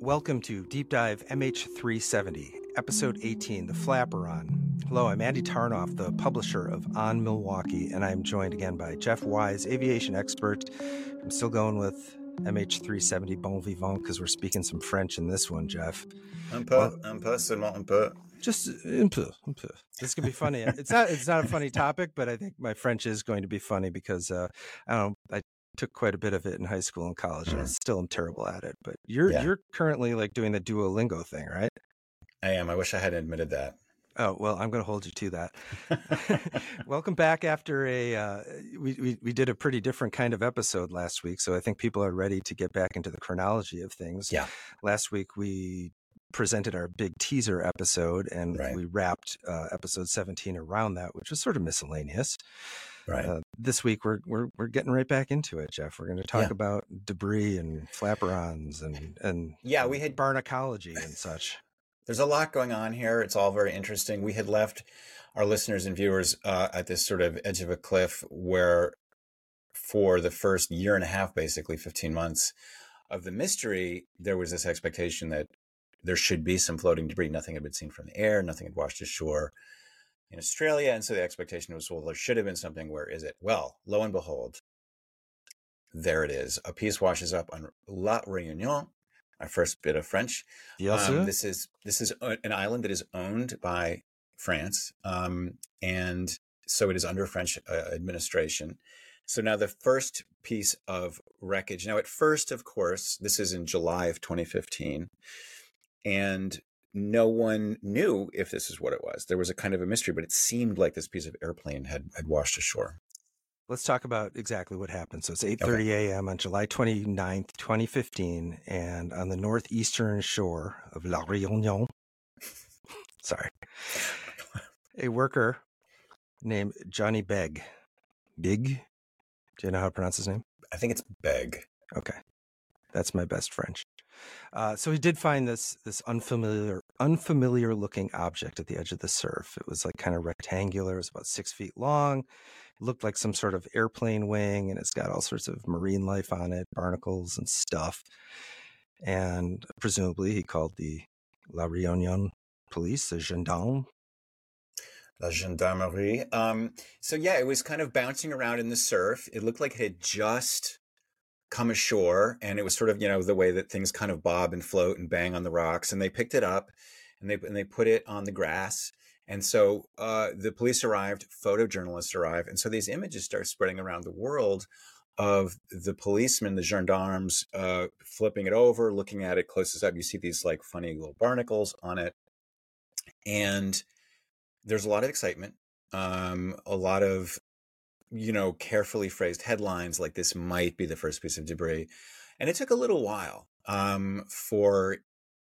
Welcome to Deep Dive MH370, Episode 18, The Flaperon. Hello, I'm Andy Tarnoff, the publisher of On Milwaukee, and I'm joined again by Jeff Wise, aviation expert. I'm still going with MH370 Bon Vivant because we're speaking some French in this one, Jeff. Un peu, well, un peu, seulement un peu. Just un peu, un peu. This can be funny. it's not. It's not a funny topic, but I think my French is going to be funny because uh, I don't. know, I took quite a bit of it in high school and college, and I still am terrible at it. But you're yeah. you're currently like doing the Duolingo thing, right? I am. I wish I hadn't admitted that. Oh well, I'm going to hold you to that. Welcome back after a uh, we, we we did a pretty different kind of episode last week, so I think people are ready to get back into the chronology of things. Yeah. Last week we presented our big teaser episode, and right. we wrapped uh, episode 17 around that, which was sort of miscellaneous. Right. Uh, this week we're we're we're getting right back into it, Jeff. We're going to talk yeah. about debris and flaperons and and yeah, we had barnacology and such. There's a lot going on here. It's all very interesting. We had left our listeners and viewers uh, at this sort of edge of a cliff where, for the first year and a half, basically 15 months of the mystery, there was this expectation that there should be some floating debris. Nothing had been seen from the air. Nothing had washed ashore in Australia. And so the expectation was, well, there should have been something. Where is it? Well, lo and behold, there it is. A piece washes up on La Réunion, our first bit of French. Yes, um, this is this is an island that is owned by France, um, and so it is under French uh, administration. So now the first piece of wreckage. Now, at first, of course, this is in July of 2015, and no one knew if this is what it was. There was a kind of a mystery, but it seemed like this piece of airplane had, had washed ashore. Let's talk about exactly what happened. So it's 8:30 okay. a.m. on July 29th, 2015, and on the northeastern shore of La Réunion. Sorry. A worker named Johnny Bègue. Big? Do you know how to pronounce his name? I think it's Bègue. Okay. That's my best French. Uh, so he did find this this unfamiliar unfamiliar looking object at the edge of the surf. It was like kind of rectangular. It was about six feet long. It looked like some sort of airplane wing, and it's got all sorts of marine life on it, barnacles and stuff. And presumably, he called the La Réunion police, the gendarme, La gendarmerie. Um, so yeah, it was kind of bouncing around in the surf. It looked like it had just come ashore and it was sort of you know the way that things kind of bob and float and bang on the rocks and they picked it up and they and they put it on the grass and so uh, the police arrived photojournalists arrived and so these images start spreading around the world of the policemen the gendarmes uh, flipping it over looking at it closest up you see these like funny little barnacles on it and there's a lot of excitement um, a lot of you know, carefully phrased headlines like this might be the first piece of debris. And it took a little while um, for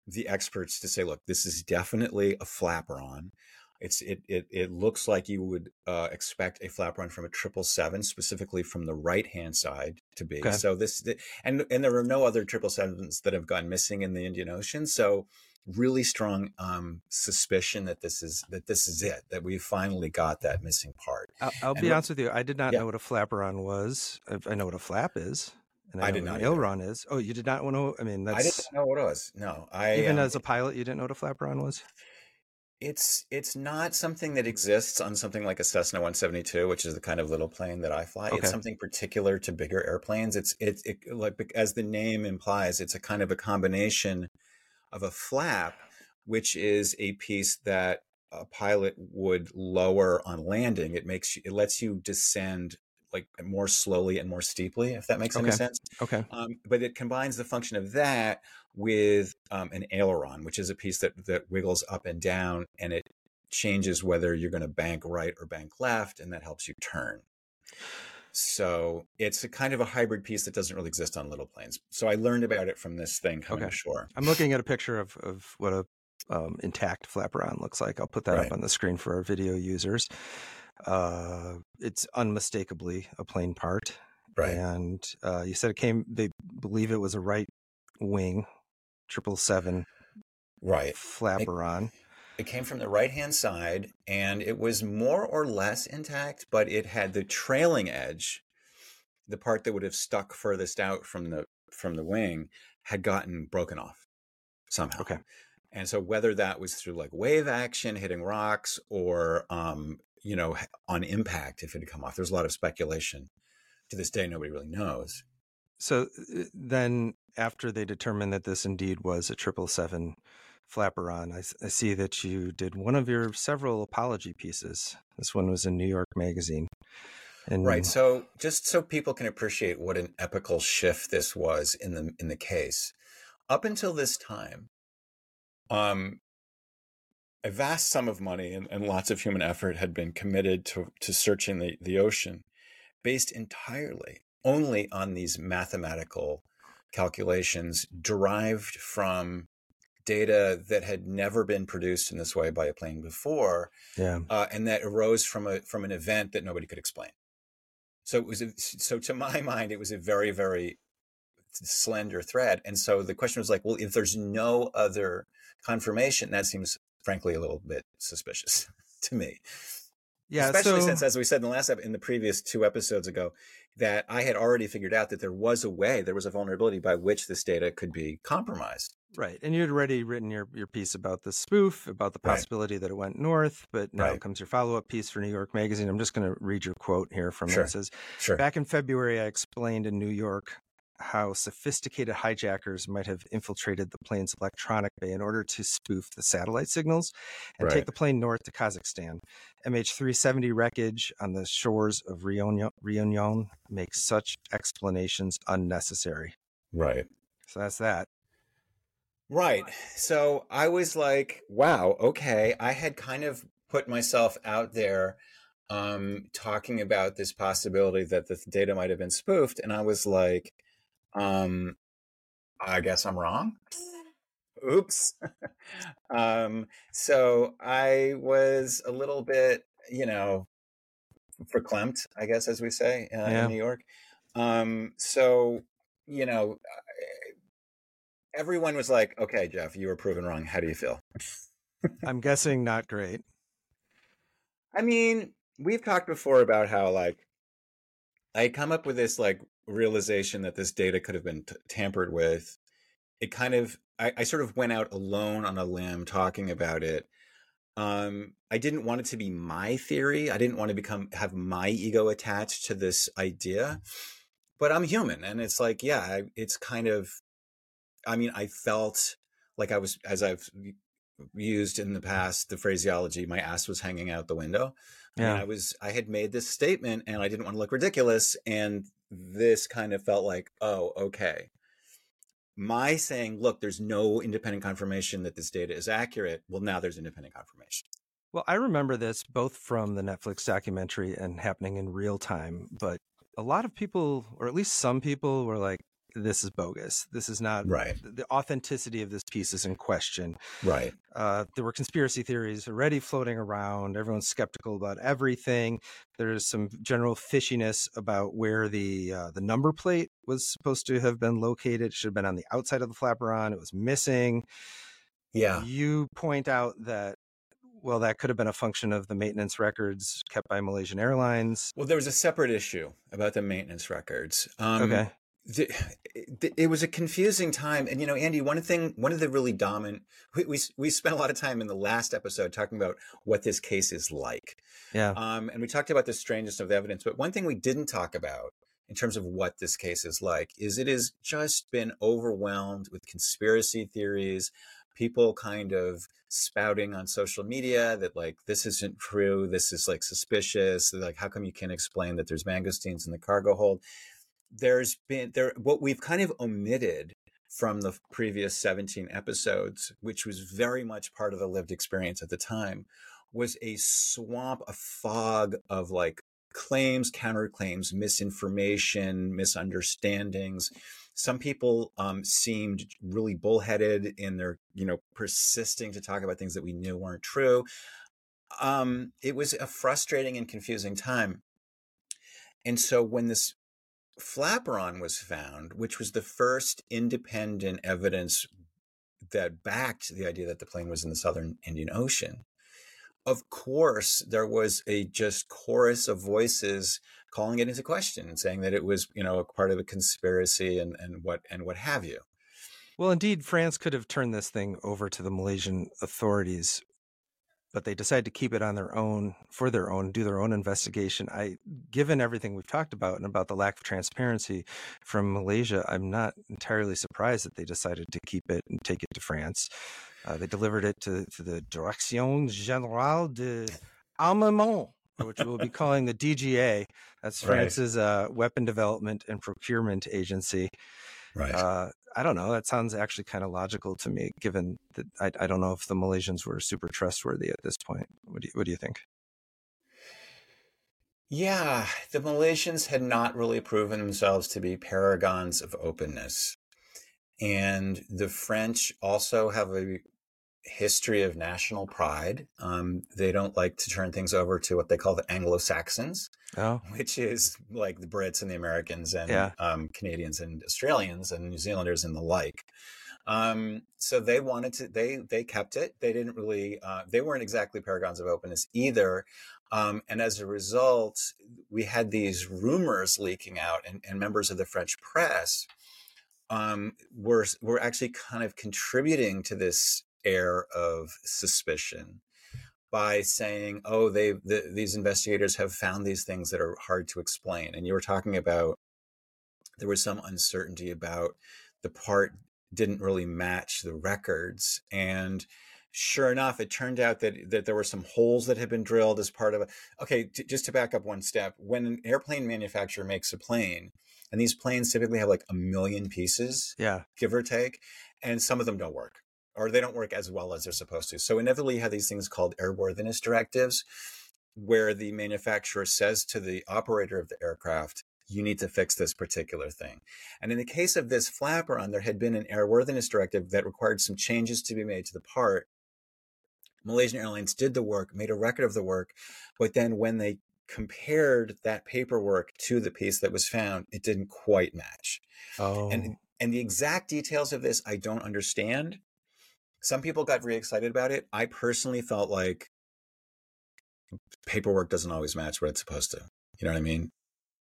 the experts to say, look, this is definitely a flaperon. It's it it it looks like you would uh, expect a flaperon from a triple seven, specifically from the right hand side to be. Okay. So this and and there are no other triple sevens that have gone missing in the Indian Ocean. So really strong um, suspicion that this is that this is it that we finally got that missing part. I'll, I'll be honest with you. I did not yeah. know what a flaperon was. I know what a flap is. And I, I did not. Aileron is. Oh, you did not want to. I mean, that's. I didn't know what it was. No, I even um, as a pilot, you didn't know what a flaperon was. It's it's not something that exists on something like a Cessna 172, which is the kind of little plane that I fly. Okay. It's something particular to bigger airplanes. It's it, it, like as the name implies, it's a kind of a combination of a flap, which is a piece that a pilot would lower on landing. It makes you, it lets you descend like more slowly and more steeply, if that makes okay. any sense. Okay. Um, but it combines the function of that with um, an aileron, which is a piece that that wiggles up and down, and it changes whether you're going to bank right or bank left, and that helps you turn. So it's a kind of a hybrid piece that doesn't really exist on little planes. So I learned about it from this thing coming okay. ashore. I'm looking at a picture of, of what a um, intact flaperon looks like. I'll put that right. up on the screen for our video users. Uh, it's unmistakably a plane part. Right. And uh, you said it came, they believe it was a right wing, 777 right. flaperon. It came from the right hand side and it was more or less intact, but it had the trailing edge, the part that would have stuck furthest out from the from the wing, had gotten broken off somehow. Okay. And so whether that was through like wave action hitting rocks or um, you know, on impact if it had come off. There's a lot of speculation. To this day nobody really knows. So uh, then after they determined that this indeed was a 777 Flaperon, I, I see that you did one of your several apology pieces. This one was in New York Magazine. And right. So just so people can appreciate what an epical shift this was in the in the case. Up until this time, um, a vast sum of money and, and lots of human effort had been committed to, to searching the, the ocean based entirely only on these mathematical calculations derived from data that had never been produced in this way by a plane before, yeah. uh, and that arose from a from an event that nobody could explain. So it was a, so to my mind, it was a very very slender thread. And so the question was like, well, if there's no other confirmation, that seems frankly a little bit suspicious to me. Yeah, especially so... since, as we said in the last in the previous two episodes ago, that I had already figured out that there was a way, there was a vulnerability by which this data could be compromised. Right, and you'd already written your your piece about the spoof, about the possibility right. that it went north. But now right. comes your follow up piece for New York Magazine. I'm just going to read your quote here from sure. it. It says, sure. "Back in February, I explained in New York how sophisticated hijackers might have infiltrated the plane's electronic bay in order to spoof the satellite signals and right. take the plane north to Kazakhstan. MH370 wreckage on the shores of Reunion, Reunion makes such explanations unnecessary. Right. So that's that. Right. So I was like, wow, okay. I had kind of put myself out there um, talking about this possibility that the data might have been spoofed. And I was like, um, I guess I'm wrong. Oops. um, so I was a little bit, you know, verklempt, I guess, as we say uh, yeah. in New York. Um, so, you know, everyone was like, okay, Jeff, you were proven wrong. How do you feel? I'm guessing not great. I mean, we've talked before about how, like, I come up with this like realization that this data could have been t- tampered with, it kind of I, I, sort of went out alone on a limb talking about it. Um, I didn't want it to be my theory. I didn't want to become have my ego attached to this idea. But I'm human, and it's like, yeah, I, it's kind of. I mean, I felt like I was, as I've used in the past, the phraseology, my ass was hanging out the window. Yeah. And I was, I had made this statement, and I didn't want to look ridiculous, and this kind of felt like, oh, okay. My saying, look, there's no independent confirmation that this data is accurate. Well, now there's independent confirmation. Well, I remember this both from the Netflix documentary and happening in real time, but a lot of people, or at least some people, were like, this is bogus. This is not right. The authenticity of this piece is in question. Right. Uh, there were conspiracy theories already floating around. Everyone's skeptical about everything. There's some general fishiness about where the uh, the number plate was supposed to have been located. It should have been on the outside of the flaperon. It was missing. Yeah. You point out that well, that could have been a function of the maintenance records kept by Malaysian Airlines. Well, there was a separate issue about the maintenance records. Um, okay the, it was a confusing time and you know andy one thing one of the really dominant we, we, we spent a lot of time in the last episode talking about what this case is like. Yeah. Um, and we talked about the strangeness of the evidence but one thing we didn't talk about in terms of what this case is like is it has just been overwhelmed with conspiracy theories people kind of spouting on social media that like this isn't true this is like suspicious like how come you can't explain that there's mangosteens in the cargo hold there's been there what we've kind of omitted from the previous 17 episodes, which was very much part of the lived experience at the time, was a swamp, a fog of like claims, counterclaims, misinformation, misunderstandings. Some people um, seemed really bullheaded in their, you know, persisting to talk about things that we knew weren't true. Um, it was a frustrating and confusing time. And so when this flaperon was found, which was the first independent evidence that backed the idea that the plane was in the southern Indian Ocean. Of course, there was a just chorus of voices calling it into question and saying that it was, you know, a part of a conspiracy and, and what and what have you. Well, indeed, France could have turned this thing over to the Malaysian authorities, but they decided to keep it on their own for their own, do their own investigation. I, given everything we've talked about and about the lack of transparency from Malaysia, I'm not entirely surprised that they decided to keep it and take it to France. Uh, they delivered it to, to the Direction Générale de Armement, which we'll be calling the DGA. That's France's uh, weapon development and procurement agency. Right. Uh, I don't know. That sounds actually kind of logical to me, given that I, I don't know if the Malaysians were super trustworthy at this point. What do you, what do you think? Yeah, the Malaysians had not really proven themselves to be paragons of openness. And the French also have a history of national pride. Um, they don't like to turn things over to what they call the Anglo Saxons, oh. which is like the Brits and the Americans and yeah. um, Canadians and Australians and New Zealanders and the like. Um, so they wanted to, they, they kept it. They didn't really, uh, they weren't exactly paragons of openness either. Um, and as a result, we had these rumors leaking out and, and members of the French press um, were, were actually kind of contributing to this air of suspicion by saying, "Oh, they the, these investigators have found these things that are hard to explain." And you were talking about there was some uncertainty about the part didn't really match the records, and sure enough, it turned out that that there were some holes that had been drilled as part of a. Okay, t- just to back up one step, when an airplane manufacturer makes a plane, and these planes typically have like a million pieces, yeah, give or take, and some of them don't work or they don't work as well as they're supposed to. So inevitably you have these things called airworthiness directives where the manufacturer says to the operator of the aircraft, you need to fix this particular thing. And in the case of this flaperon, there had been an airworthiness directive that required some changes to be made to the part. Malaysian Airlines did the work, made a record of the work, but then when they compared that paperwork to the piece that was found, it didn't quite match. Oh. And and the exact details of this I don't understand. Some people got really excited about it. I personally felt like paperwork doesn't always match what it's supposed to. You know what I mean?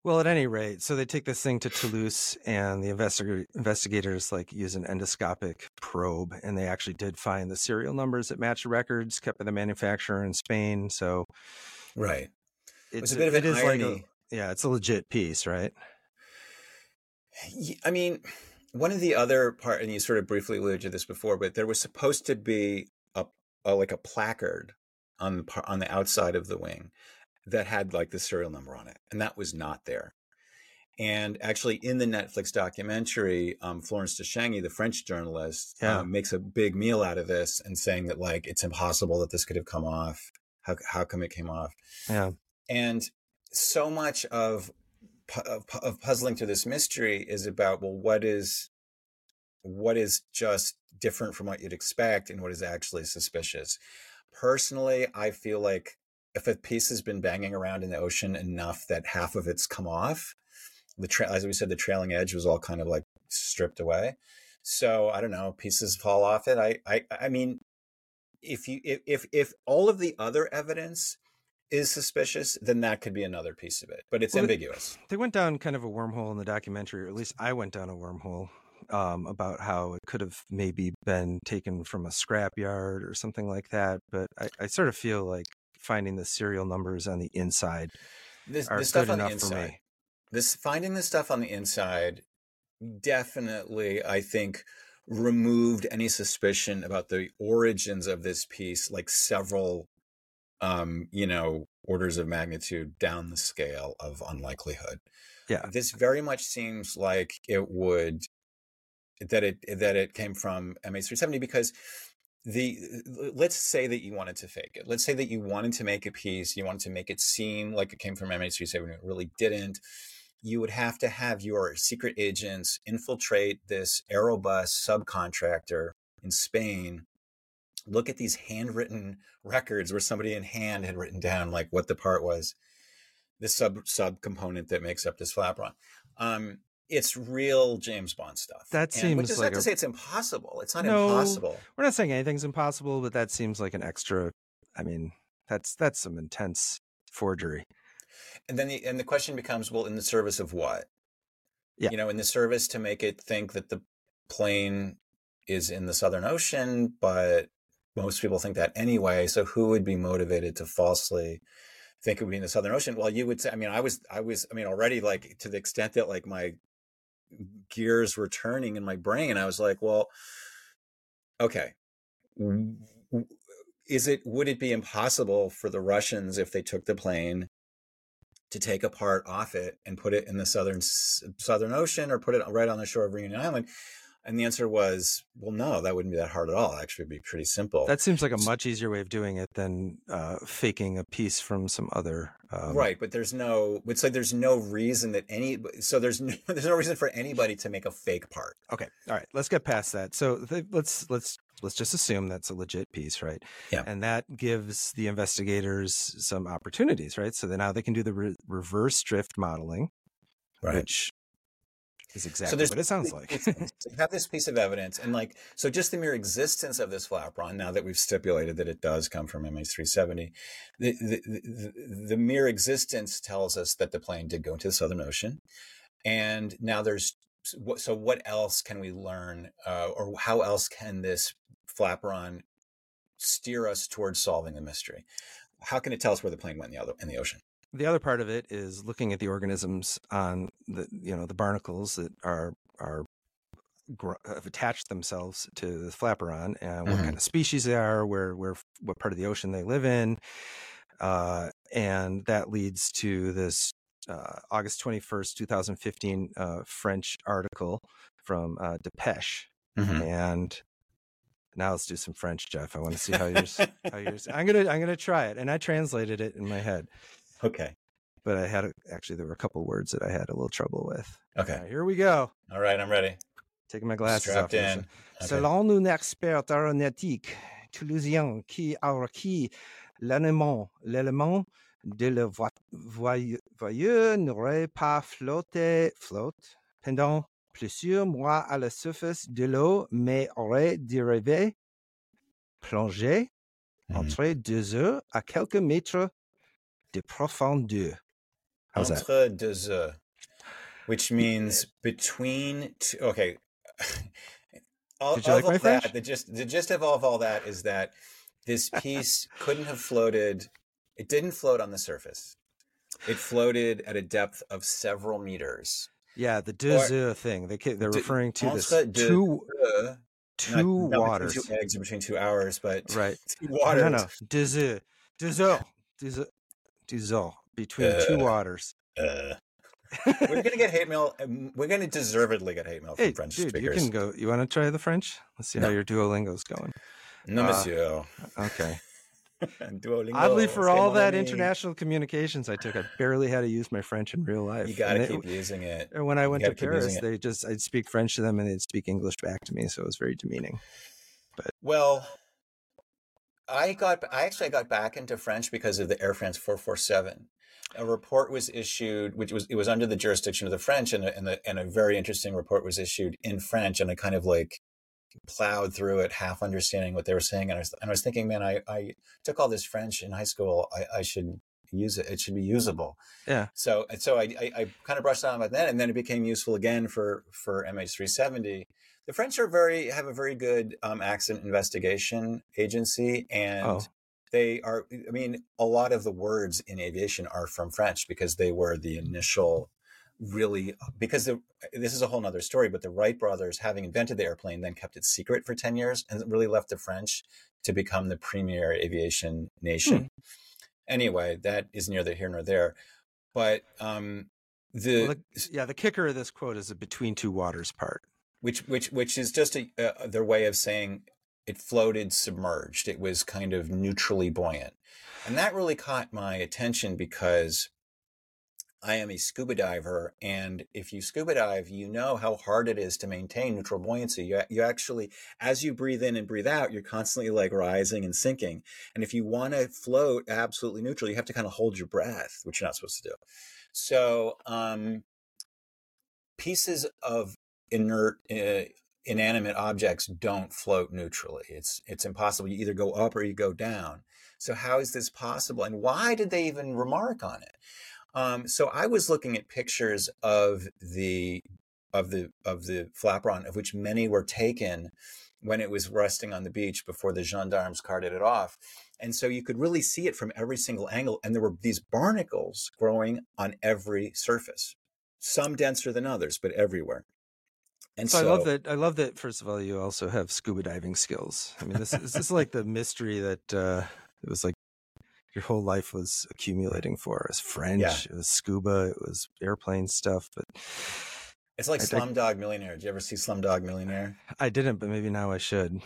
Well, at any rate, so they take this thing to Toulouse, and the investig- investigators like use an endoscopic probe, and they actually did find the serial numbers that match the records kept by the manufacturer in Spain. So, right, it's, it's a bit of an irony. Like a, yeah, it's a legit piece, right? I mean, one of the other part, and you sort of briefly alluded to this before, but there was supposed to be a, a like a placard on the on the outside of the wing that had like the serial number on it, and that was not there. And actually, in the Netflix documentary, um, Florence de Changy, the French journalist, yeah. um, makes a big meal out of this and saying that like it's impossible that this could have come off. How how come it came off? Yeah. And so much of of, of puzzling through this mystery is about well what is what is just different from what you'd expect and what is actually suspicious. Personally i feel like if a piece has been banging around in the ocean enough that half of it's come off the tra- as we said the trailing edge was all kind of like stripped away. So i don't know pieces fall off it. I i i mean if you if if, if all of the other evidence is suspicious, then that could be another piece of it. But it's well, ambiguous. They went down kind of a wormhole in the documentary, or at least I went down a wormhole um, about how it could have maybe been taken from a scrapyard or something like that. But I, I, sort of feel like finding the serial numbers on the inside this, are good enough inside, for me. This finding the stuff on the inside definitely, I think, removed any suspicion about the origins of this piece, like several um, you know, orders of magnitude down the scale of unlikelihood. Yeah. This very much seems like it would that it that it came from MH370 because the let's say that you wanted to fake it. Let's say that you wanted to make a piece, you wanted to make it seem like it came from MH370, it really didn't. You would have to have your secret agents infiltrate this Airbus subcontractor in Spain look at these handwritten records where somebody in hand had written down like what the part was, this sub sub component that makes up this flaperon. Um, it's real James Bond stuff. That seems which is like not a... to say it's impossible. It's not no, impossible. We're not saying anything's impossible, but that seems like an extra. I mean, that's that's some intense forgery. And then the and the question becomes, well, in the service of what? Yeah. You know, in the service to make it think that the plane is in the Southern Ocean, but most people think that anyway. So who would be motivated to falsely think it would be in the Southern Ocean? Well, you would say, I mean, I was, I was, I mean, already like to the extent that like my gears were turning in my brain, I was like, well, okay. Is it, would it be impossible for the Russians if they took the plane to take a part off it and put it in the southern southern ocean or put it right on the shore of Reunion Island? And the answer was, well, no, that wouldn't be that hard at all. Actually, it'd be pretty simple. That seems like a much easier way of doing it than uh, faking a piece from some other. Um... Right, but there's no. It's like there's no reason that any. So there's no, there's no reason for anybody to make a fake part. Okay, all right, let's get past that. So th- let's let's let's just assume that's a legit piece, right? Yeah. And that gives the investigators some opportunities, right? So then now they can do the re- reverse drift modeling, right. which is exactly so what it sounds like. so you have this piece of evidence, and like, so just the mere existence of this flaperon, now that we've stipulated that it does come from MH370, the, the, the, the mere existence tells us that the plane did go into the Southern Ocean. And now there's, so what else can we learn, uh, or how else can this flaperon steer us towards solving the mystery? How can it tell us where the plane went in the, other, in the ocean? The other part of it is looking at the organisms on the you know the barnacles that are are have attached themselves to the flaperon and what mm-hmm. kind of species they are, where where what part of the ocean they live in, uh, and that leads to this uh, August twenty first, two thousand fifteen, uh, French article from uh, Dépêche, mm-hmm. and now let's do some French, Jeff. I want to see how yours. how yours. I'm gonna I'm gonna try it, and I translated it in my head. Okay. But I had a, actually there were a couple words that I had a little trouble with. Okay. Right, here we go. All right, I'm ready. Taking my glasses Strapped off. In. Okay. Selon un expert aéronautique toulousien qui a requis l'élément, l'élément de le voyeur n'aurait pas flotté, flotte pendant plusieurs mois à la surface de l'eau, mais aurait dérivé, plongé mmh. entre deux heures à quelques mètres de profondeur. How's Entre that? deux heures, which means between two. Okay. all, Did you like my that, French? The gist, the gist of all of all that is that this piece couldn't have floated. It didn't float on the surface. It floated at a depth of several meters. Yeah, the deux heures thing. They they're referring to this two two not, waters. Two eggs in between two hours, but right. Two waters. No, no, deux deux deux dissolve between uh, two waters. Uh. we're gonna get hate mail. Um, we're gonna deservedly get hate mail from hey, French dude, speakers. You can go. You want to try the French? Let's see no. how your Duolingo's going. No, uh, monsieur. Okay. Duolingo. Oddly, for all that international communications I took, I barely had to use my French in real life. You got to keep using it. And when I went to Paris, they just I'd speak French to them and they'd speak English back to me, so it was very demeaning. But well, I got I actually got back into French because of the Air France 447. A report was issued, which was it was under the jurisdiction of the French, and a, and, the, and a very interesting report was issued in French, and I kind of like plowed through it, half understanding what they were saying, and I was, and I was thinking, man, I, I took all this French in high school, I, I should use it. It should be usable. Yeah. So so I, I, I kind of brushed on about that, and then it became useful again for for MH370 the French are very have a very good um, accident investigation agency, and oh. they are. I mean, a lot of the words in aviation are from French because they were the initial. Really, because the, this is a whole nother story, but the Wright brothers, having invented the airplane, then kept it secret for 10 years and really left the French to become the premier aviation nation. Hmm. Anyway, that is neither here nor there. But um, the, well, the, yeah, the kicker of this quote is the between two waters part which which which is just a, uh, their way of saying it floated submerged. It was kind of neutrally buoyant, and that really caught my attention because I am a scuba diver, and if you scuba dive, you know how hard it is to maintain neutral buoyancy. You, you actually, as you breathe in and breathe out, you're constantly like rising and sinking. And if you want to float absolutely neutral, you have to kind of hold your breath, which you're not supposed to do. So, um, pieces of inert uh, inanimate objects don't float neutrally it's it's impossible you either go up or you go down so how is this possible and why did they even remark on it um, so i was looking at pictures of the of the of the flaperon of which many were taken when it was resting on the beach before the gendarmes carted it off. And so you could really see it from every single angle. And there were these barnacles growing on every surface, some denser than others, but everywhere. And so, so, I love that. I love that. First of all, you also have scuba diving skills. I mean, this, this is like the mystery that uh, it was like your whole life was accumulating for. It was French, yeah. it was scuba, it was airplane stuff, but it's like I, Slumdog Millionaire. Did you ever see Slumdog Millionaire? I didn't, but maybe now I should.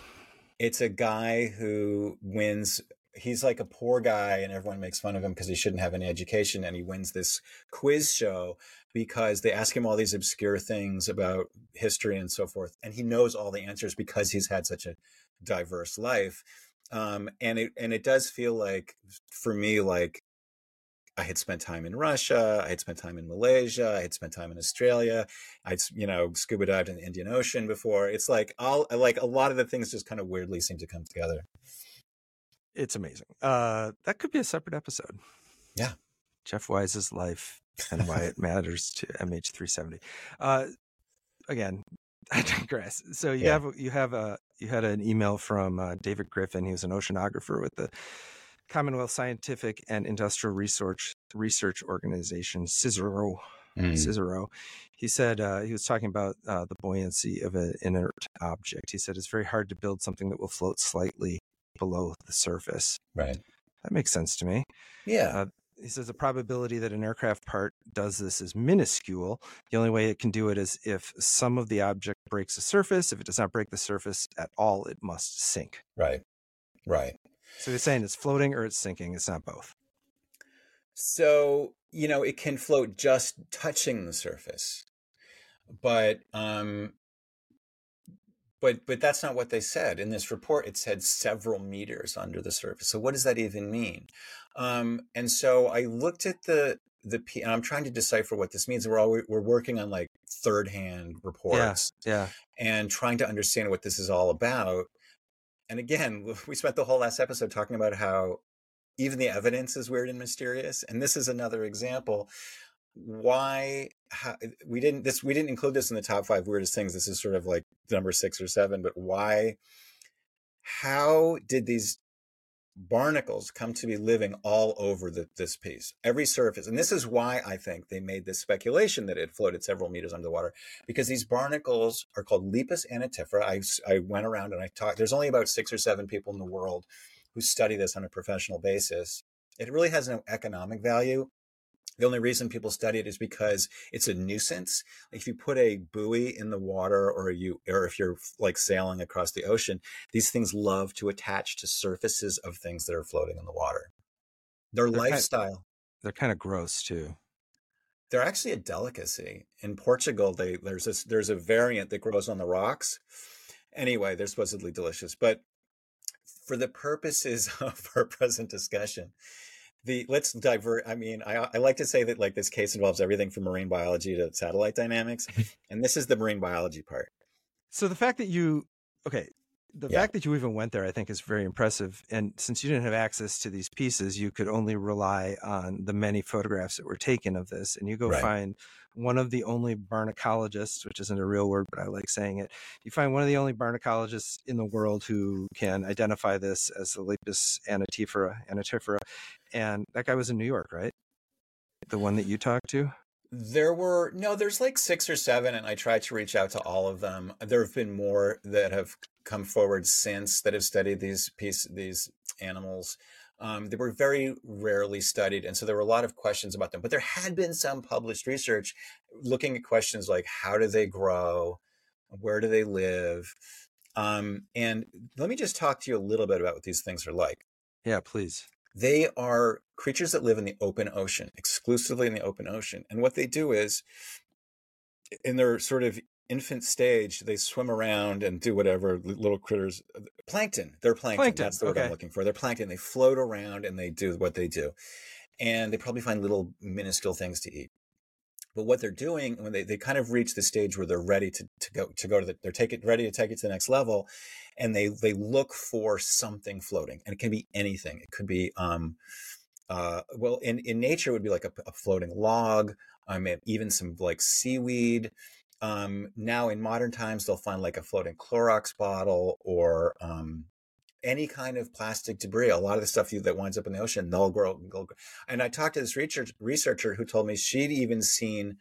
It's a guy who wins. He's like a poor guy, and everyone makes fun of him because he shouldn't have any education. And he wins this quiz show because they ask him all these obscure things about history and so forth, and he knows all the answers because he's had such a diverse life. Um, and it and it does feel like for me like I had spent time in Russia. I had spent time in Malaysia. I had spent time in Australia. I'd, you know, scuba dived in the Indian Ocean before. It's like all, like a lot of the things just kind of weirdly seem to come together. It's amazing. Uh, that could be a separate episode. Yeah. Jeff Wise's life and why it matters to MH370. Uh, again, I digress. So you yeah. have you have a you had an email from uh, David Griffin. He was an oceanographer with the Commonwealth Scientific and Industrial Research Research Organization, CSIRO. Mm. CSIRO. He said uh, he was talking about uh, the buoyancy of an inert object. He said it's very hard to build something that will float slightly below the surface. Right. That makes sense to me. Yeah. Uh, he says the probability that an aircraft part does this is minuscule. The only way it can do it is if some of the object breaks the surface. If it does not break the surface at all, it must sink. Right. Right. So you're saying it's floating or it's sinking. It's not both. So, you know, it can float just touching the surface. But um but but that's not what they said. In this report it said several meters under the surface. So what does that even mean? Um and so I looked at the the and I'm trying to decipher what this means. We're all we're working on like third hand reports, yeah, yeah, and trying to understand what this is all about and again, we spent the whole last episode talking about how even the evidence is weird and mysterious. And this is another example. Why how, eh, we didn't this we didn't include this in the top five weirdest things. This is sort of like number six or seven. But why? How did these barnacles come to be living all over the, this piece, every surface. And this is why I think they made this speculation that it floated several meters under the water, because these barnacles are called Lepas anatifera. I, I went around and I talked, there's only about six or seven people in the world who study this on a professional basis. It really has no economic value. The only reason people study it is because it's a nuisance. If you put a buoy in the water or you or if you're like sailing across the ocean, these things love to attach to surfaces of things that are floating in the water. Their they're lifestyle. Kind of, they're kind of gross too. They're actually a delicacy. In Portugal, they there's this there's a variant that grows on the rocks. Anyway, they're supposedly delicious, but for the purposes of our present discussion, the let's divert i mean I, I like to say that like this case involves everything from marine biology to satellite dynamics and this is the marine biology part so the fact that you okay the yeah. fact that you even went there i think is very impressive and since you didn't have access to these pieces you could only rely on the many photographs that were taken of this and you go right. find one of the only barnacologists, which isn't a real word, but I like saying it. You find one of the only barnacologists in the world who can identify this as the Lepas anatifera, anatifera. And that guy was in New York, right? The one that you talked to? There were no, there's like six or seven, and I tried to reach out to all of them. There have been more that have come forward since that have studied these piece these animals. Um, they were very rarely studied, and so there were a lot of questions about them. But there had been some published research looking at questions like how do they grow, where do they live, um, and let me just talk to you a little bit about what these things are like. Yeah, please. They are creatures that live in the open ocean, exclusively in the open ocean, and what they do is in their sort of infant stage, they swim around and do whatever little critters. Uh, plankton. They're plankton. plankton. That's the word okay. I'm looking for. They're plankton. They float around and they do what they do, and they probably find little minuscule things to eat. But what they're doing when they, they kind of reach the stage where they're ready to, to go to go to the they're take it ready to take it to the next level, and they they look for something floating, and it can be anything. It could be um, uh, well in in nature it would be like a, a floating log. I mean, even some like seaweed um, now in modern times they'll find like a floating Clorox bottle or um, any kind of plastic debris. A lot of the stuff that winds up in the ocean, they'll grow. They'll grow. And I talked to this research, researcher who told me she'd even seen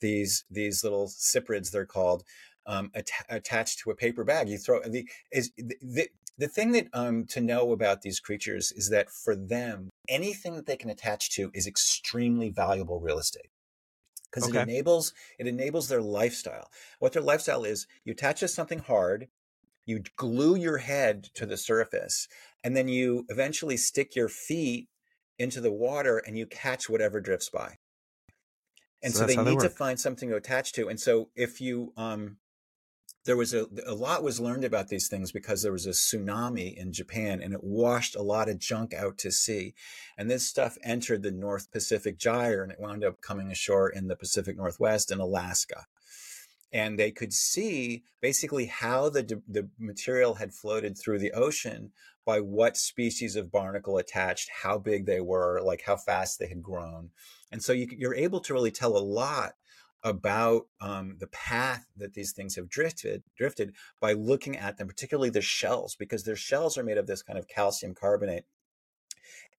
these these little cyprids, they're called, um, at- attached to a paper bag. You throw the is the, the, the thing that um, to know about these creatures is that for them, anything that they can attach to is extremely valuable real estate because Okay. it enables it enables their lifestyle. What their lifestyle is, you attach to something hard, you glue your head to the surface, and then you eventually stick your feet into the water and you catch whatever drifts by. And So so, they how they need to find something to attach to. And so if you um there was a a lot was learned about these things because there was a tsunami in Japan and it washed a lot of junk out to sea. And this stuff entered the North Pacific Gyre and it wound up coming ashore in the Pacific Northwest in Alaska. And they could see basically how the the material had floated through the ocean by what species of barnacle attached, how big they were, like how fast they had grown. And so you, you're able to really tell a lot about um, the path that these things have drifted drifted by looking at them, particularly the shells, because their shells are made of this kind of calcium carbonate,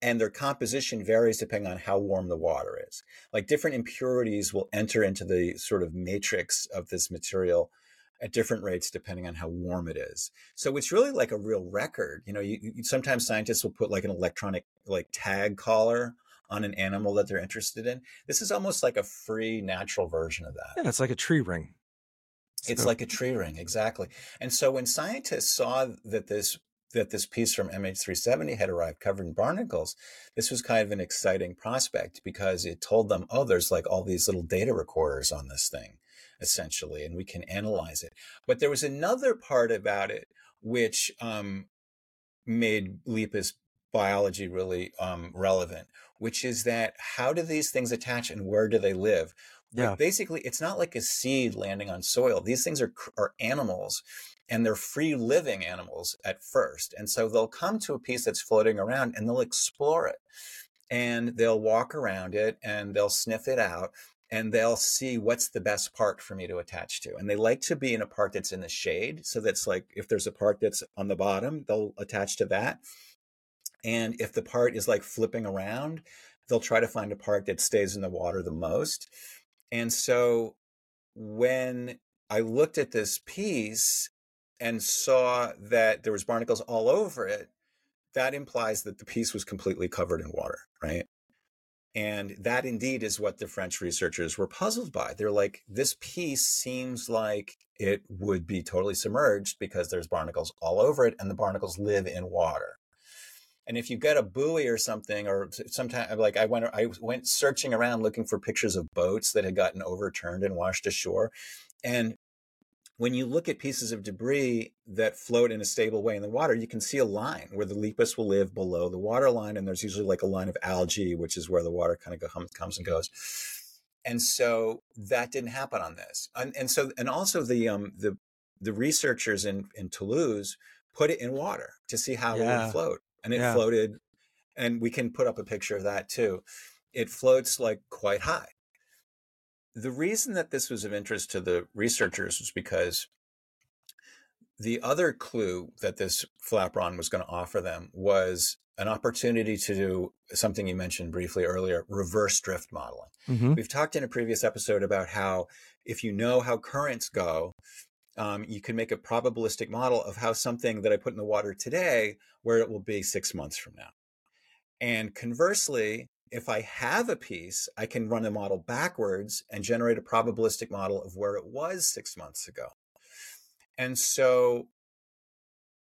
and their composition varies depending on how warm the water is. Like different impurities will enter into the sort of matrix of this material at different rates depending on how warm it is. So it's really like a real record. You know, you, you, sometimes scientists will put like an electronic like tag collar on an animal that they're interested in. This is almost like a free natural version of that. Yeah, it's like a tree ring. It's So- like a tree ring, exactly. And so when scientists saw that this that this piece from MH370 had arrived covered in barnacles, this was kind of an exciting prospect because it told them, oh, there's like all these little data recorders on this thing, essentially, and we can analyze it. But there was another part about it which um, made Lepas's biology really um, relevant, which is that how do these things attach and where do they live? Like, Yeah. basically, it's not like a seed landing on soil. These things are are animals, and they're free living animals at first. And so they'll come to a piece that's floating around and they'll explore it, and they'll walk around it and they'll sniff it out. And they'll see what's the best part for me to attach to. And they like to be in a part that's in the shade. So that's like if there's a part that's on the bottom, they'll attach to that. And if the part is like flipping around, they'll try to find a part that stays in the water the most. And so when I looked at this piece and saw that there was barnacles all over it, that implies that the piece was completely covered in water, right? And that indeed is what the French researchers were puzzled by. They're like, this piece seems like it would be totally submerged because there's barnacles all over it and the barnacles live in water. And if you get a buoy or something, or sometimes like I went, I went searching around looking for pictures of boats that had gotten overturned and washed ashore. And when you look at pieces of debris that float in a stable way in the water, you can see a line where the lepas will live below the water line. And there's usually like a line of algae, which is where the water kind of comes, comes and goes. And so that didn't happen on this. And, and so, and also the, um, the, the researchers in, in Toulouse put it in water to see how it would float. And it Yeah. floated, and we can put up a picture of that too. It floats like quite high. The reason that this was of interest to the researchers was because the other clue that this flaperon was going to offer them was an opportunity to do something you mentioned briefly earlier reverse drift modeling. Mhm. We've talked in a previous episode about how if you know how currents go, um, you can make a probabilistic model of how something that I put in the water today, where it will be six months from now. And conversely, if I have a piece, I can run a model backwards and generate a probabilistic model of where it was six months ago. And so,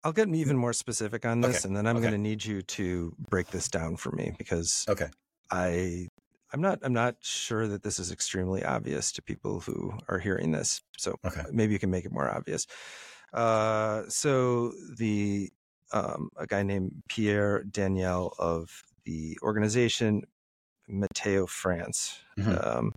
I'll get even more specific on this, Okay, and then I'm okay. going to need you to break this down for me because okay. I I'm not I'm not sure that this is extremely obvious to people who are hearing this. So Okay. maybe you can make it more obvious. Uh, so the um, a guy named Pierre Daniel of the organization Météo-France. Mhm. Um,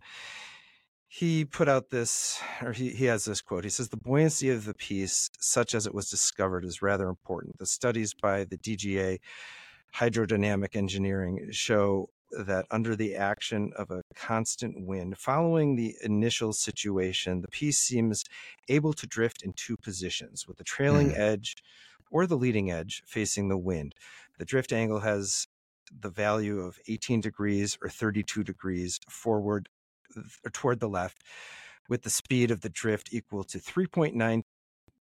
he put out this, or he, he has this quote. He says, The buoyancy of the piece, such as it was discovered, is rather important. The studies by the DGA hydrodynamic engineering show that under the action of a constant wind following the initial situation, the piece seems able to drift in two positions with the trailing Mhm. edge or the leading edge facing the wind. The drift angle has the value of 18 degrees or 32 degrees forward or toward the left, with the speed of the drift equal to 3.9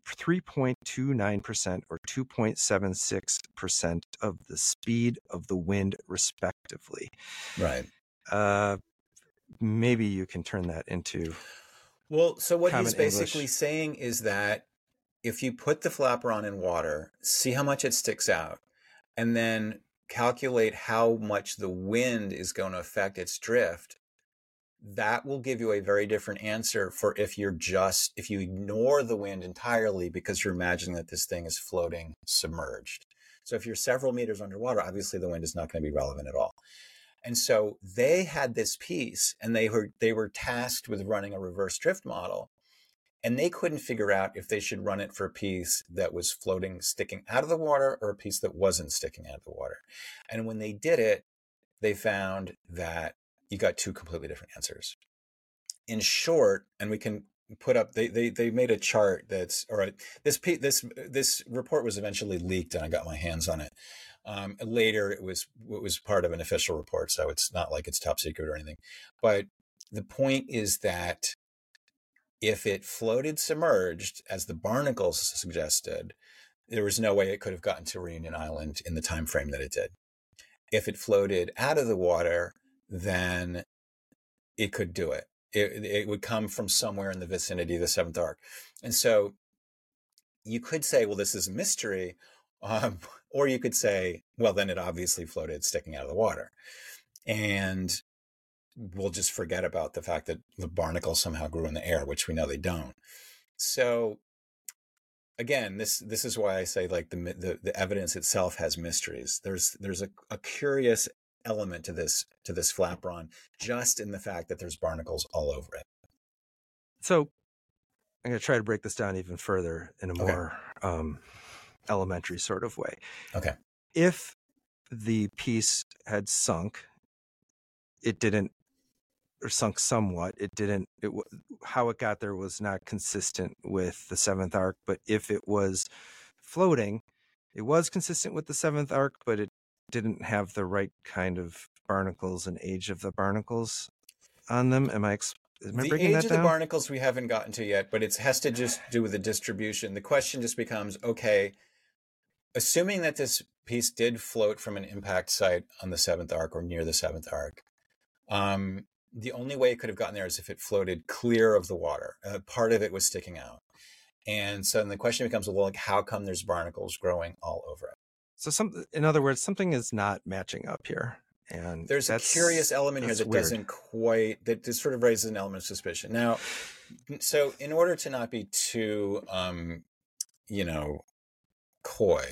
3.29% or 2.76% of the speed of the wind, respectively. Right. Uh, maybe you can turn that into Well, so what he's basically English. saying is that if you put the flaperon in water, see how much it sticks out, and then calculate how much the wind is going to affect its drift, that will give you a very different answer for if you're just if you ignore the wind entirely because you're imagining that this thing is floating submerged. So if you're several meters underwater, obviously the wind is not going to be relevant at all. And so they had this piece and they were they were tasked with running a reverse drift model and they couldn't figure out if they should run it for a piece that was floating sticking out of the water or a piece that wasn't sticking out of the water. And when they did it, they found that you got two completely different answers. In short, and we can put up they they, they made a chart that's all right. This this this report was eventually leaked, and I got my hands on it. Um, later, it was it was part of an official report, so it's not like it's top secret or anything. But the point is that if it floated submerged, as the barnacles suggested, there was no way it could have gotten to Reunion Island in the time frame that it did. If it floated out of the water, then it could do it. It, it would come from somewhere in the vicinity of the seventh arc. And so you could say, well, this is a mystery. Um, or you could say, well, then it obviously floated sticking out of the water. And we'll just forget about the fact that the barnacles somehow grew in the air, which we know they don't. So again, this this is why I say like the the, the evidence itself has mysteries. There's there's a, a curious element to this to this flaperon just in the fact that there's barnacles all over it. So I'm going to try to break this down even further in a Okay. more um, elementary sort of way. Okay. If the piece had sunk, it didn't, or sunk somewhat. It didn't. It how it got there was not consistent with the seventh arc. But if it was floating, it was consistent with the seventh arc, but it didn't have the right kind of barnacles and age of the barnacles on them. Am I? Ex- am I the age of down? the barnacles we haven't gotten to yet, but it has to just do with the distribution. The question just becomes okay, assuming that this piece did float from an impact site on the seventh arc or near the seventh arc, um, the only way it could have gotten there is if it floated clear of the water. Uh, part of it was sticking out. And so then the question becomes, well, like, how come there's barnacles growing all over it? So some, in other words, something is not matching up here, and There's a curious element here that weird. doesn't quite that just sort of raises an element of suspicion. Now, so in order to not be too, um, you know, coy,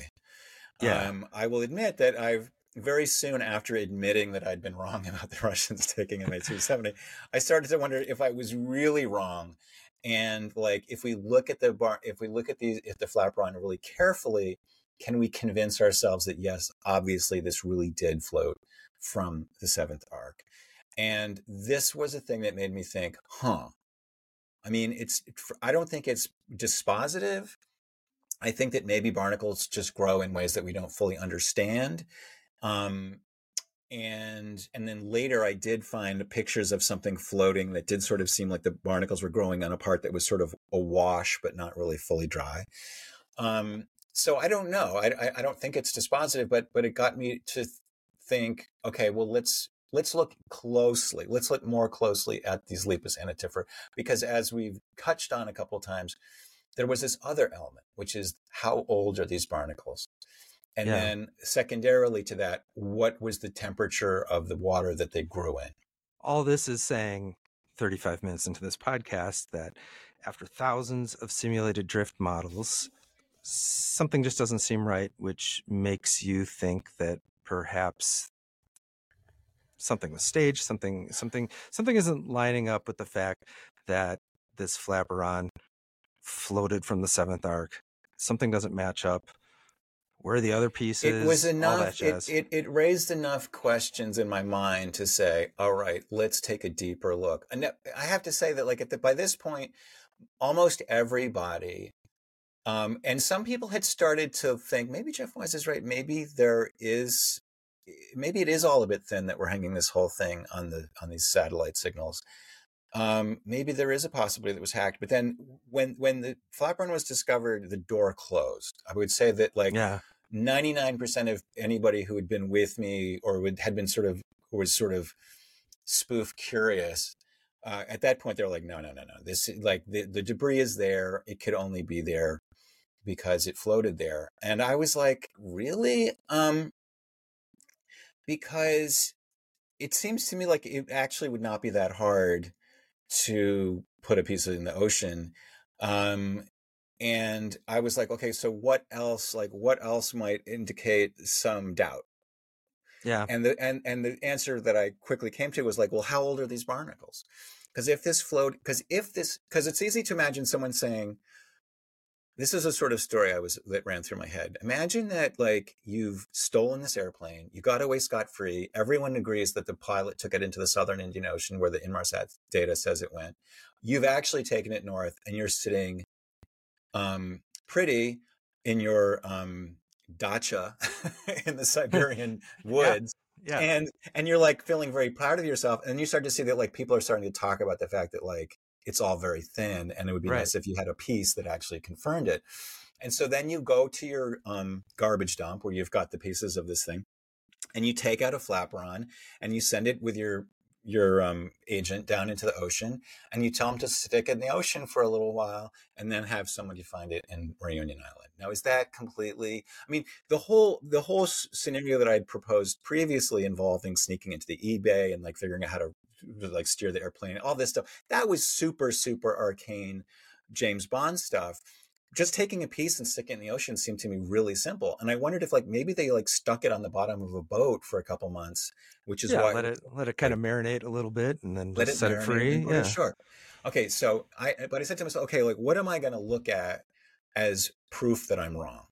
Yeah. um, I will admit that I've very soon after admitting that I'd been wrong about the Russians taking MH370, I started to wonder if I was really wrong. And like, if we look at the bar, if we look at these, if the flaperon really carefully, can we convince ourselves that yes, obviously this really did float from the seventh arc? And this was a thing that made me think, huh. I mean, it's, I don't think it's dispositive. I think that maybe barnacles just grow in ways that we don't fully understand. Um, and and then later I did find pictures of something floating that did sort of seem like the barnacles were growing on a part that was sort of awash but not really fully dry. Um, so I don't know. I, I, don't think it's dispositive, but but it got me to think. Okay, well let's let's look closely. Let's look more closely at these Lepas anatifera because as we've touched on a couple times, there was this other element, which is how old are these barnacles? And Yeah. then secondarily to that, what was the temperature of the water that they grew in? all this is saying 35 minutes into this podcast that after thousands of simulated drift models something just doesn't seem right which makes you think that perhaps something was staged something something something isn't lining up with the fact that this flaperon floated from the seventh arc something doesn't match up Where are the other pieces? It was enough. It, it, it raised enough questions in my mind to say, all right, let's take a deeper look. And I have to say that, like, at the, by this point, almost everybody, um, and some people had started to think maybe Jeff Wise is right. Maybe there is, maybe it is all a bit thin that we're hanging this whole thing on the on these satellite signals. Um, maybe there is a possibility that was hacked. But then when when the flaperon was discovered, the door closed. I would say that like yeah 99% of anybody who had been with me or would, had been sort of was sort of spoof curious uh, at that point they're like no no no no this like the, the debris is there it could only be there because it floated there and i was like really um because it seems to me like it actually would not be that hard to put a piece in the ocean um and i was like okay so what else like what else might indicate some doubt? Yeah. And the and and the answer that i quickly came to was like well how old are these barnacles? Because if this float because if this because it's easy to imagine someone saying this is a sort of story i was that ran through my head imagine that like you've stolen this airplane you got away scot-free everyone agrees that the pilot took it into the southern indian ocean where the inmarsat data says it went you've actually taken it north and you're sitting um, pretty in your um, dacha in the Siberian woods. Yeah. And and you're like feeling very proud of yourself. And you start to see that like people are starting to talk about the fact that like it's all very thin and it would be right. nice if you had a piece that actually confirmed it. And so then you go to your um, garbage dump where you've got the pieces of this thing and you take out a flaperon and you send it with your your um, agent down into the ocean and you tell them to stick it in the ocean for a little while and then have somebody find it in Reunion Island. Now, is that completely? I mean, the whole the whole scenario that I'd proposed previously involving sneaking into the E/E bay and like figuring out how to like steer the airplane, all this stuff, that was super super arcane James Bond stuff just taking a piece and sticking it in the ocean seemed to me really simple. And I wondered if like maybe they like stuck it on the bottom of a boat for a couple months, which is yeah, why let it let it kind of marinate a little bit and then let it set it free. Yeah, sure. Okay, so I but I said to myself, okay, like what am I going to look at as proof that I'm wrong?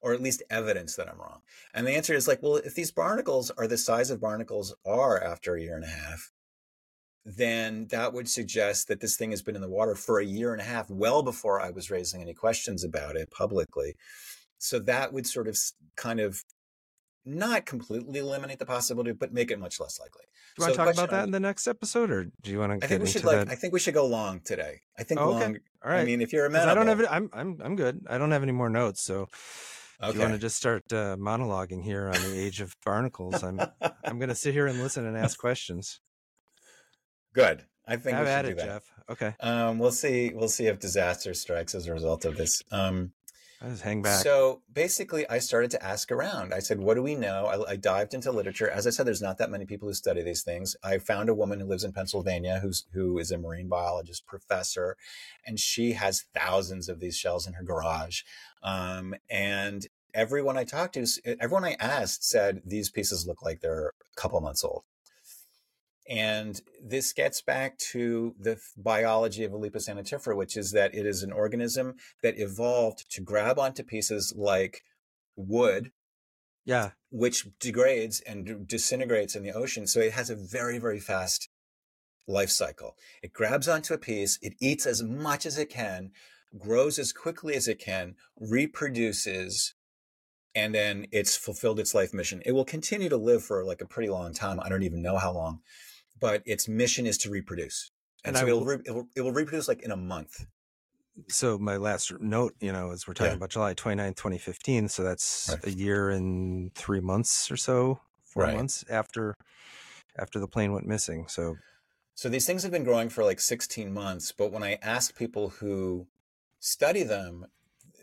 Or at least evidence that I'm wrong. And the answer is like, well, if these barnacles are the size of barnacles are after a year and a half, then that would suggest that this thing has been in the water for a year and a half, well before I was raising any questions about it publicly. So that would sort of kind of not completely eliminate the possibility, but make it much less likely. Do you want to talk about that in the next episode, or do you want to? I think we should like. I think we should go long today. I think oh, okay. long. All right. I mean, if you're amenable, I don't have. I'm I'm I'm good. I don't have any more notes, so. Okay. If you want to just start uh, monologuing here on the age of barnacles, I'm I'm going to sit here and listen and ask questions. Good. I think Have we should do that. Jeff. Okay. Um, we'll see. We'll see if disaster strikes as a result of this. Um, I just hang back. So basically, I started to ask around. I said, "What do we know?" I, I, dived into literature. As I said, there's not that many people who study these things. I found a woman who lives in Pennsylvania, who's who is a marine biologist professor, and she has thousands of these shells in her garage. Um, and everyone I talked to, everyone I asked, said these pieces look like they're a couple months old. And this gets back to the biology of Lepas anatifera, which is that it is an organism that evolved to grab onto pieces like wood, yeah, which degrades and disintegrates in the ocean. So it has a very, very fast life cycle. It grabs onto a piece, it eats as much as it can, grows as quickly as it can, reproduces, and then it's fulfilled its life mission. It will continue to live for like a pretty long time. I don't even know how long but its mission is to reproduce. And, and so will, it'll, re- it, will, it will reproduce like in a month. So my last note, you know, is we're talking yeah. about July 29th, 2015. So that's right. a year and three months or so, four right. months after after the plane went missing. So so these things have been growing for like 16 months, but when I ask people who study them,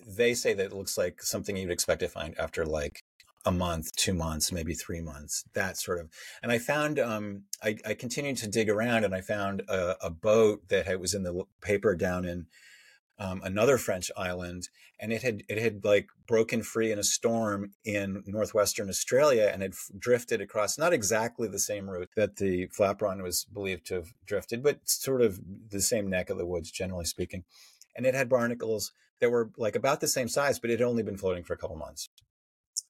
they say that it looks like something you'd expect to find after like a month, two months, maybe three months, that sort of. And I found, um, I, I continued to dig around and I found a, a boat that had, was in the paper down in um, another French island, and it had it had like broken free in a storm in northwestern Australia and had drifted across not exactly the same route that the flaperon was believed to have drifted, but sort of the same neck of the woods, generally speaking. And it had barnacles that were like about the same size, but it had only been floating for a couple months.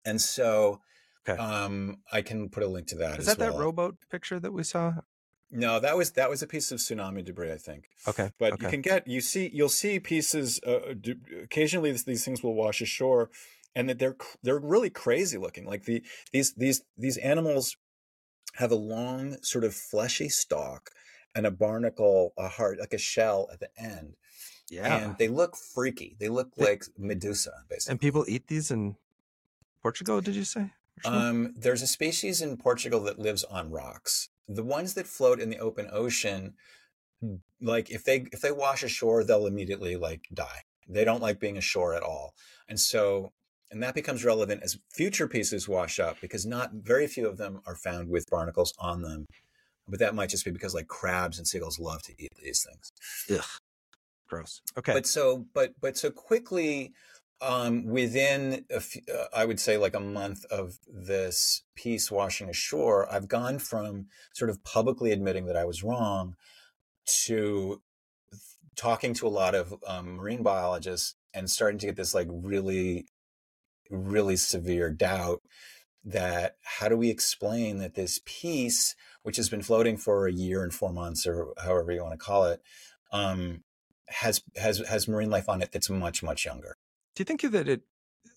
And so Okay. um, I can put a link to that. Is that that well. rowboat picture that we saw? No, that was that was a piece of tsunami debris, I think. Okay. But okay. you can get you see you'll see pieces. Uh, occasionally, these, these things will wash ashore, and that they're they're really crazy looking. Like the these these these animals have a long sort of fleshy stalk and a barnacle, a heart, like a shell at the end, yeah. and they look freaky. They look like Medusa, basically. And people eat these in Portugal, did you say? Um, there's a species in Portugal that lives on rocks. The ones that float in the open ocean, like if they if they wash ashore, they'll immediately like die. They don't like being ashore at all, and so and that becomes relevant as future pieces wash up because not very few of them are found with barnacles on them. But that might just be because like crabs and seagulls love to eat these things. Ugh. Gross. Okay. But so, but but so quickly, um, within few, uh, I would say like a month of this piece washing ashore, I've gone from sort of publicly admitting that I was wrong to talking to a lot of um, marine biologists and starting to get this like really, really severe doubt that how do we explain that this piece, which has been floating for a year and four months or however you want to call it, um, has has has marine life on it that's much much younger. Do you think that it?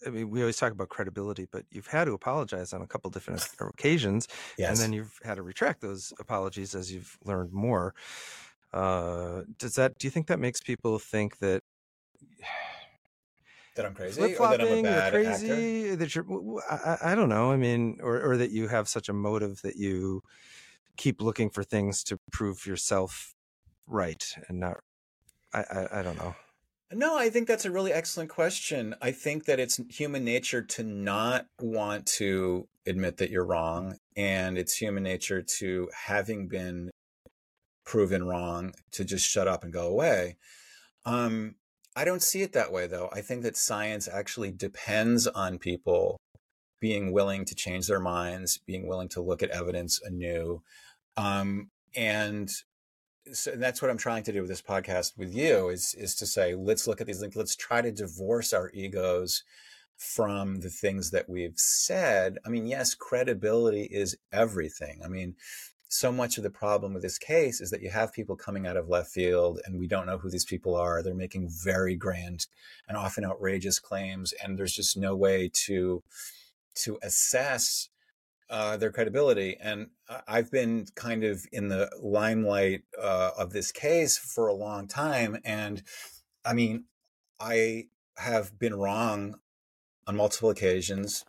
I mean, we always talk about credibility, but you've had to apologize on a couple different occasions, Yes. and then you've had to retract those apologies as you've learned more. Uh, does that? Do you think that makes people think that that I'm crazy or that I'm a flopping, you're bad actor. crazy, that you're? I don't know. I mean, or or that you have such a motive that you keep looking for things to prove yourself right and not. I I, I don't know. No, I think that's a really excellent question. I think that it's human nature to not want to admit that you're wrong, and it's human nature to having been proven wrong to just shut up and go away. Um, I don't see it that way, though. I think that science actually depends on people being willing to change their minds, being willing to look at evidence anew, um, and so that's what I'm trying to do with this podcast with you is is to say let's look at these things let's try to divorce our egos from the things that we've said. I mean yes credibility is everything. I mean so much of the problem with this case is that you have people coming out of left field and we don't know who these people are. They're making very grand and often outrageous claims and there's just no way to to assess uh, their credibility. And I've been kind of in the limelight uh, of this case for a long time. And I mean, I have been wrong on multiple occasions,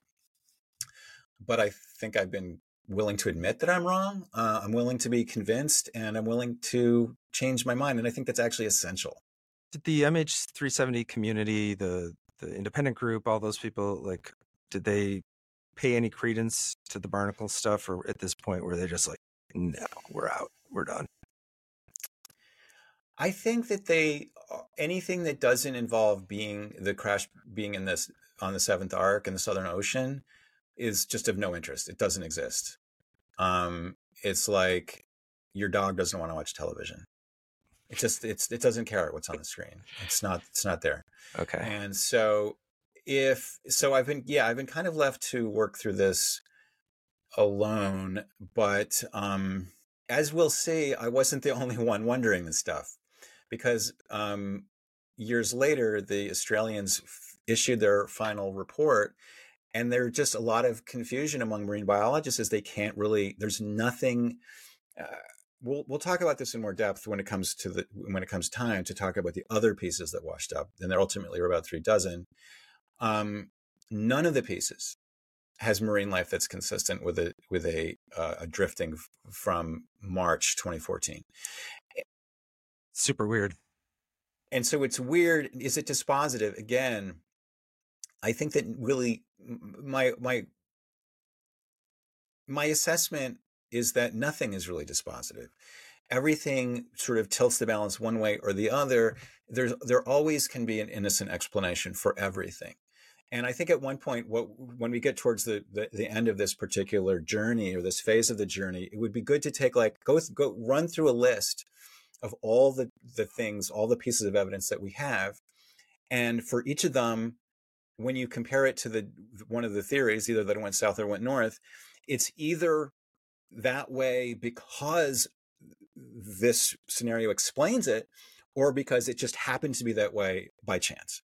but I think I've been willing to admit that I'm wrong. Uh, I'm willing to be convinced and I'm willing to change my mind. And I think that's actually essential. did the MH370 community, the the independent group, all those people, like, did they pay any credence to the barnacle stuff, or at this point were they're just like, no, we're out, we're done? I think that they anything that doesn't involve being the crash being in this on the seventh arc in the Southern Ocean is just of no interest. It doesn't exist. Um, it's like your dog doesn't want to watch television. It just it's it doesn't care what's on the screen. It's not it's not there. Okay, And so if so I've been yeah, I've been kind of left to work through this alone, but um as we'll see, I wasn't the only one wondering this stuff because um years later the Australians f- issued their final report and there's just a lot of confusion among marine biologists as they can't really there's nothing uh, we'll we'll talk about this in more depth when it comes to the when it comes time to talk about the other pieces that washed up and there ultimately were about three dozen um, none of the pieces has marine life that's consistent with a with a, uh, a drifting f- from March 2014 super weird. and so it's weird is it dispositive? Again i think that really my my my assessment is that nothing is really dispositive. Everything sort of tilts the balance one way or the other. There's there always can be an innocent explanation for everything and i think at one point what when we get towards the, the the end of this particular journey or this phase of the journey it would be good to take like go go run through a list of all the the things all the pieces of evidence that we have and for each of them when you compare it to the one of the theories, either that it went south or went north, it's either that way because this scenario explains it, or because it just happened to be that way by chance.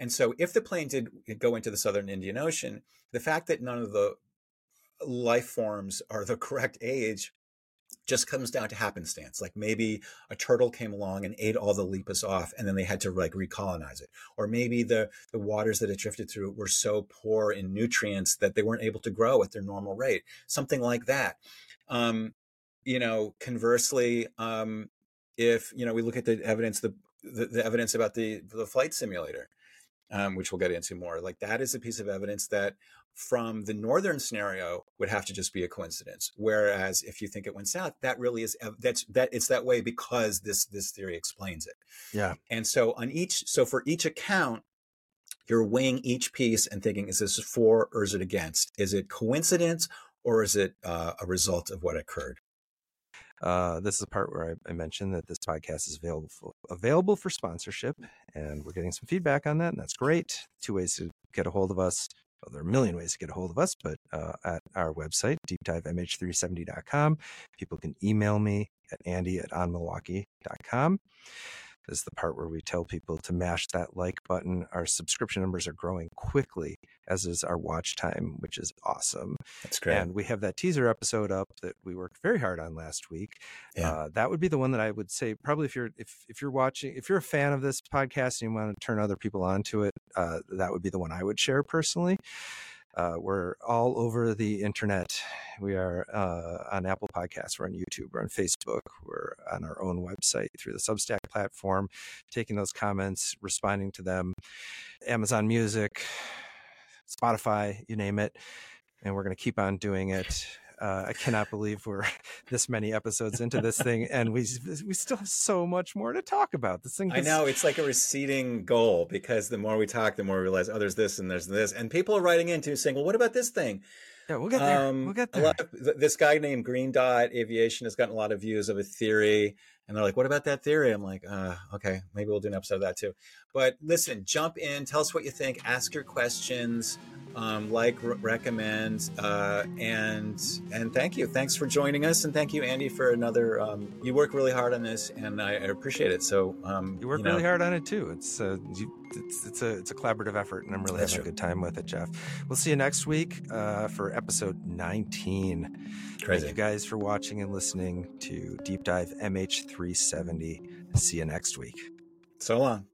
And so, if the plane did go into the southern Indian Ocean, the fact that none of the life forms are the correct age just comes down to happenstance. Like maybe a turtle came along and ate all the lepas off, and then they had to like recolonize it. Or maybe the the waters that it drifted through were so poor in nutrients that they weren't able to grow at their normal rate. Something like that. Um, you know, conversely, um, if you know we look at the evidence, the the, the evidence about the the flight simulator, um, which we'll get into more, like that is a piece of evidence that from the northern scenario would have to just be a coincidence. Whereas if you think it went south, that really is that's that it's that way because this this theory explains it. Yeah. And so on each so for each account, you're weighing each piece and thinking, is this for or is it against? Is it coincidence or is it uh, a result of what occurred? Uh, this is the part where I, I, mentioned that this podcast is available for, available for sponsorship, and we're getting some feedback on that, and that's great. Two ways to get a hold of us well, there are a million ways to get a hold of us, but uh, at our website, deepdivemh370.com, people can email me at andy at onmilwaukee.com. Is the part where we tell people to mash that like button. Our subscription numbers are growing quickly, as is our watch time, which is awesome. That's great. And we have that teaser episode up that we worked very hard on last week. Yeah. Uh, that would be the one that I would say probably if you're if if you're watching if you're a fan of this podcast and you want to turn other people onto it, uh, that would be the one I would share personally. Uh, we're all over the internet. We are uh, on Apple Podcasts, we're on YouTube, we're on Facebook, we're on our own website through the Substack platform, taking those comments, responding to them, Amazon Music, Spotify, you name it. And we're going to keep on doing it. Uh, I cannot believe we're this many episodes into this thing, and we we still have so much more to talk about. This thing. Has... I know it's like a receding goal because the more we talk, the more we realize, oh, there's this and there's this, and people are writing into saying, well, what about this thing? Yeah, we'll get there. Um, we'll get there. Of, this guy named Green Dot Aviation has gotten a lot of views of a theory, and they're like, "What about that theory?" I'm like, uh, "Okay, maybe we'll do an episode of that too." But listen, jump in, tell us what you think, ask your questions um, like, recommend, uh, and and thank you. Thanks for joining us, and thank you, Andy, for another. Um, you work really hard on this, and I, I appreciate it. So um, you work you know, really hard on it too. It's, uh, you, it's it's a it's a collaborative effort, and I'm really having true. a good time with it, Jeff. We'll see you next week uh, for episode 19. Crazy. Thank you guys for watching and listening to Deep Dive MH370. See you next week. So long.